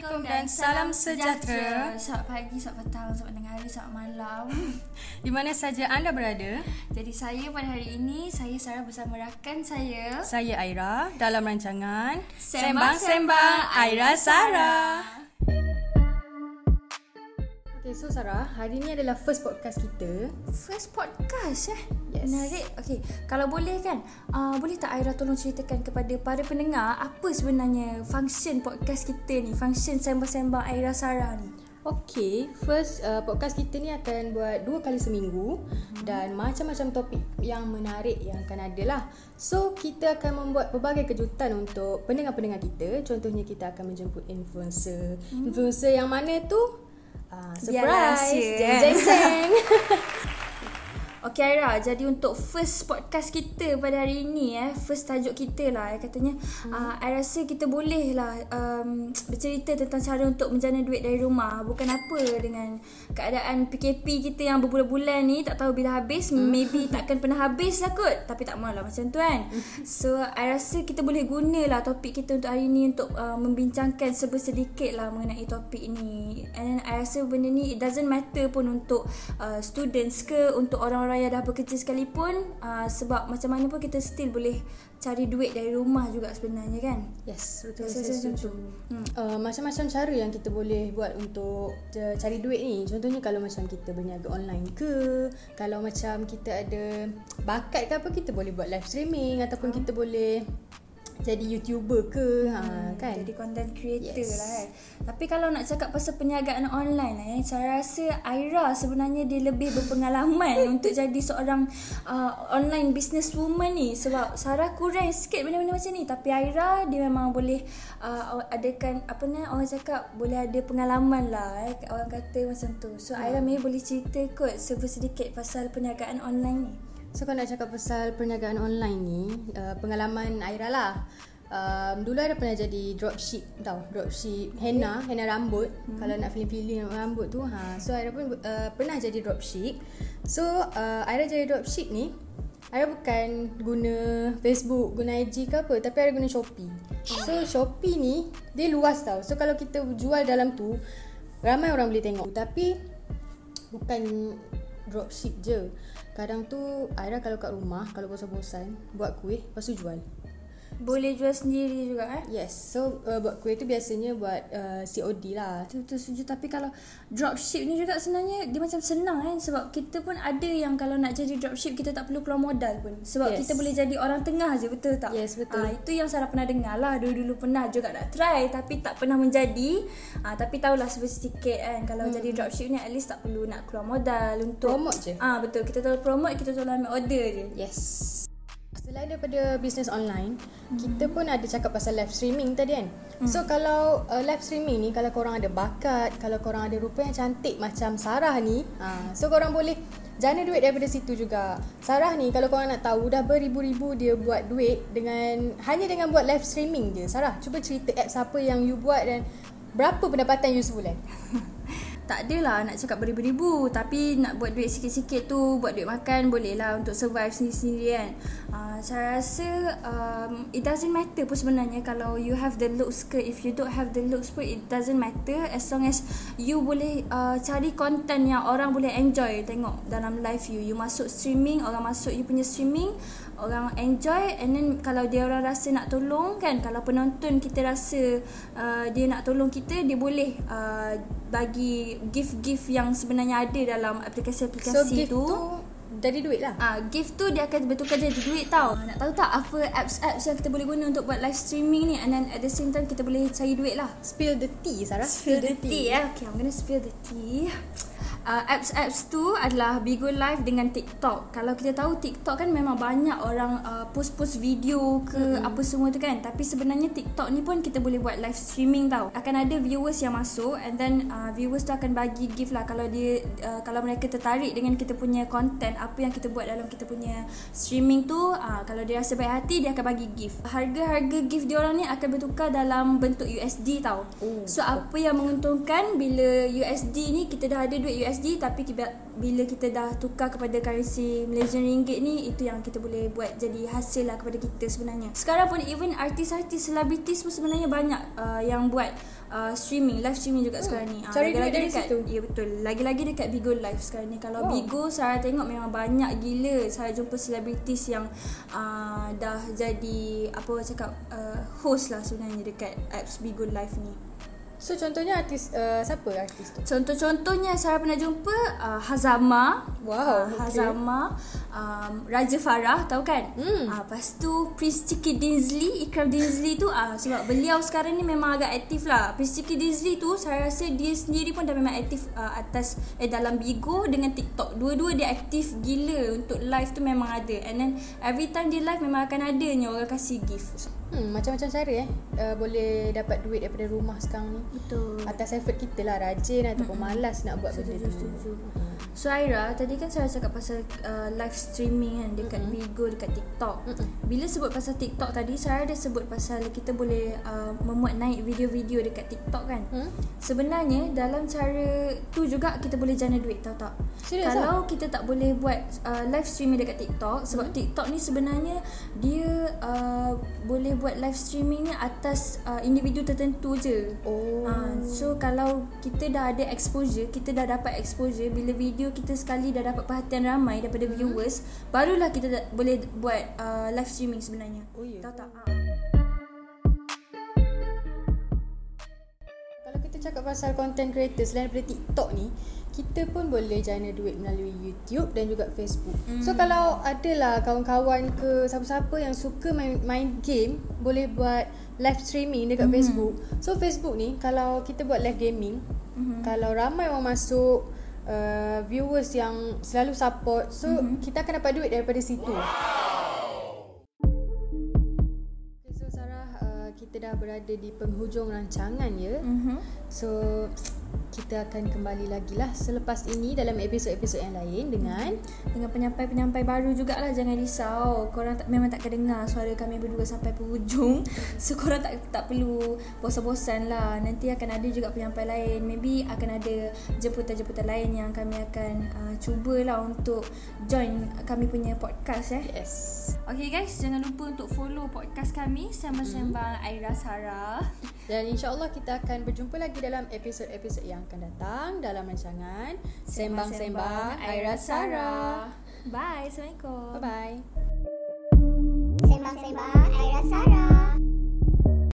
Assalamualaikum dan salam sejahtera. Selamat pagi, selamat petang, selamat tengah hari, selamat malam. Di mana saja anda berada, Jadi saya pada hari ini, saya Sarah bersama rakan saya. saya Aira dalam rancangan Sembang-Sembang Aira Aira Sarah. Okay, so Sarah, hari ni adalah first podcast kita. First podcast eh. Yes. Menarik. Okay, kalau boleh kan, uh, boleh tak Aira tolong ceritakan kepada para pendengar apa sebenarnya function podcast kita ni, function Sembang-Sembang Aira Sarah ni. Okay, first uh, podcast kita ni akan buat dua kali seminggu uh-huh. dan macam-macam topik yang menarik yang akan ada lah. So, kita akan membuat pelbagai kejutan untuk pendengar-pendengar kita. Contohnya kita akan menjemput influencer. Hmm. Influencer yang mana tu? uh, surprise, yes, yes. Okay Aira, jadi untuk first podcast kita pada hari ini eh, first tajuk kita lah eh, katanya hmm. uh, I rasa kita boleh lah um, bercerita tentang cara untuk menjana duit dari rumah. Bukan apa dengan keadaan PKP kita yang berbulan-bulan ni tak tahu bila habis, hmm. maybe takkan pernah habis lah kot. Tapi tak mahulah macam tu kan. So I rasa kita boleh gunalah topik kita untuk hari ni untuk uh, membincangkan sebersedikit lah mengenai topik ni. And then I rasa benda ni it doesn't matter pun untuk uh, students ke, untuk orang-orang yang dah bekerja sekalipun uh, sebab macam mana pun kita still boleh cari duit dari rumah juga sebenarnya kan. Yes, betul. Rasa Saya setuju. tu. Hmm. Uh, macam-macam cara yang kita boleh buat untuk uh, cari duit ni. Contohnya kalau macam kita berniaga online ke, kalau macam kita ada bakat ke apa, kita boleh buat live streaming ataupun kita boleh jadi YouTuber ke, ha, kan? Jadi content creator Yes. lah kan. Tapi kalau nak cakap pasal perniagaan online lah eh, saya rasa Aira sebenarnya dia lebih berpengalaman untuk jadi seorang uh, online business woman ni sebab Sarah kurang sikit benda-benda macam ni tapi Aira dia memang boleh uh, adakan apa ni orang cakap boleh ada pengalaman lah eh, orang kata macam tu. So Hmm. Aira maybe boleh cerita kot sedikit pasal perniagaan online ni. So kalau nak cakap pasal perniagaan online ni, uh, pengalaman Aira lah. Um, dulu ada pernah jadi dropship tau Dropship henna Henna rambut hmm. Kalau nak feeling-feeling rambut tu ha. So Aira pun uh, pernah jadi dropship So uh, Aira jadi dropship ni Aira bukan guna Facebook Guna IG ke apa Tapi Aira guna Shopee So Shopee ni Dia luas tau So kalau kita jual dalam tu Ramai orang boleh tengok Tapi Bukan dropship je. Kadang tu Aira kalau kat rumah Kalau bosan-bosan Buat kuih Lepas tu jual Boleh jual sendiri juga eh. Yes So uh, buat kuih tu biasanya Buat uh, COD lah Betul-betul setuju Tapi kalau dropship ni juga sebenarnya Dia macam senang kan Sebab kita pun ada yang Kalau nak jadi dropship Kita tak perlu keluar modal pun Sebab Yes. kita boleh jadi orang tengah je Betul tak? Yes, betul. Ah, Itu yang Sarah pernah dengar lah Dulu-dulu pernah juga nak try Tapi tak pernah menjadi ah, Tapi tahulah sedikit kan Kalau hmm. jadi dropship ni At least tak perlu nak keluar modal Untuk Promote je. Ah Betul Kita tolong promote Kita tolong ambil order je Yes Selain daripada bisnes online hmm. Kita pun ada cakap pasal live streaming tadi kan hmm. So kalau uh, live streaming ni Kalau korang ada bakat Kalau korang ada rupa yang cantik Macam Sarah ni ha, So korang boleh Jana duit daripada situ juga Sarah ni kalau korang nak tahu Dah beribu-ribu dia buat duit Dengan Hanya dengan buat live streaming je Sarah cuba cerita apps apa yang you buat Dan Berapa pendapatan you sebulan? tak adalah nak cakap beribu-ribu. Tapi nak buat duit sikit-sikit tu buat duit makan boleh lah untuk survive sendiri-sendiri kan? Uh, saya rasa um, it doesn't matter pun sebenarnya. Kalau you have the looks ke if you don't have the looks pun it doesn't matter. As long as you boleh uh, cari content yang orang boleh enjoy. Tengok dalam live you you masuk streaming orang masuk you punya streaming orang enjoy and then kalau dia orang rasa nak tolong kan kalau penonton kita rasa uh, dia nak tolong kita dia boleh uh, bagi gift-gift yang sebenarnya ada dalam aplikasi-aplikasi So gift tu tu Jadi duit lah Ah, gift tu dia akan bertukar jadi duit tau. Ah, nak tahu tak apa apps-apps yang kita boleh guna untuk buat live streaming ni and then at the same time kita boleh cari duit lah. Spill the tea Sarah Spill the tea eh. Okay, I'm gonna spill the tea. Uh, apps-apps tu adalah Bigo Live dengan TikTok. Kalau kita tahu TikTok kan memang banyak orang uh, post-post video ke mm-hmm. apa semua tu kan. Tapi sebenarnya TikTok ni pun kita boleh buat live streaming tau. Akan ada viewers yang masuk and then uh, viewers tu akan bagi gift lah kalau dia uh, kalau mereka tertarik dengan kita punya content apa yang kita buat dalam kita punya streaming tu uh, kalau dia rasa baik hati dia akan bagi gift. Harga-harga gift dia orang ni akan bertukar dalam bentuk USD tau. Oh, so apa yang menguntungkan bila USD ni kita dah ada duit USD tapi kita, bila kita dah tukar kepada currency Malaysian ringgit ni itu yang kita boleh buat jadi hasil lah kepada kita sebenarnya. Sekarang pun even artis-artis selebritis pun sebenarnya banyak uh, yang buat uh, streaming, live streaming juga hmm. sekarang ni. Uh, Cari lagi-lagi dekat situ. Ya betul. Lagi-lagi dekat Bigo Live sekarang ni. Kalau wow. Bigo saya tengok memang banyak gila saya jumpa selebritis yang uh, dah jadi apa cakap uh, host lah sebenarnya dekat apps Bigo Live ni. So contohnya artis uh, siapa artis tu? Contoh-contohnya saya pernah jumpa uh, Hazama. Wow. Uh, Hazama, um, Raja Farah tahu kan? Hmm. Uh, lepas tu Prince Chiki Dinsley, Ikram Dinsley tu uh, sebab beliau sekarang ni memang agak aktif lah. Prince Chiki Dinsley tu saya rasa dia sendiri pun dah memang aktif uh, atas eh dalam Bigo dengan TikTok. Dua-dua dia aktif gila untuk live tu memang ada. And then every time dia live memang akan adanya orang kasih gift. Hmm, macam-macam cara eh uh, boleh dapat duit daripada rumah sekarang ni. Betul. Atas effort kita lah rajin ataupun mm-hmm. malas nak buat benda tu. So Aira, tadi kan saya cakap pasal uh, live streaming kan dekat mm-hmm. Bigo, dekat TikTok. Mm-hmm. Bila sebut pasal TikTok tadi, saya ada sebut pasal kita boleh uh, memuat naik video-video dekat TikTok kan. Mm? Sebenarnya dalam cara tu juga kita boleh jana duit, tahu tak? Serius Kalau lah? kita tak boleh buat uh, live streaming dekat TikTok sebab mm? TikTok ni sebenarnya dia uh, boleh buat live streaming ni atas uh, individu tertentu je. Oh. Uh, so kalau kita dah ada exposure, kita dah dapat exposure bila video kita sekali dah dapat perhatian ramai daripada hmm. viewers barulah kita da- boleh buat uh, live streaming sebenarnya oh ya tahu tak ha. kalau kita cakap pasal content creator selain daripada TikTok ni kita pun boleh jana duit melalui YouTube dan juga Facebook. Mm. So kalau adalah kawan-kawan ke siapa-siapa yang suka main main game boleh buat live streaming dekat mm. Facebook. So Facebook ni kalau kita buat live gaming, mm-hmm. kalau ramai orang masuk uh, viewers yang selalu support so mm-hmm. kita akan dapat duit daripada situ wow. okay, so Sarah uh, kita dah berada di penghujung rancangan ya mm-hmm. so kita akan kembali lagi lah selepas ini dalam episod-episod yang lain dengan dengan penyampai-penyampai baru jugalah jangan risau. Korang tak, memang tak kedengar suara kami berdua sampai penghujung so korang tak tak perlu bosan-bosan lah. Nanti akan ada juga penyampai lain. Maybe akan ada jemputan-jemputan lain yang kami akan uh, cubalah untuk join kami punya podcast eh. Yes. Okay guys. Jangan lupa untuk follow podcast kami sembang-sembang hmm. Aira Sarah dan insyaAllah kita akan berjumpa lagi dalam episod-episod yang akan datang dalam rancangan Sembang-Sembang Aira Sarah. Bye. Assalamualaikum. Bye-bye. Sembang-Sembang Aira Sarah.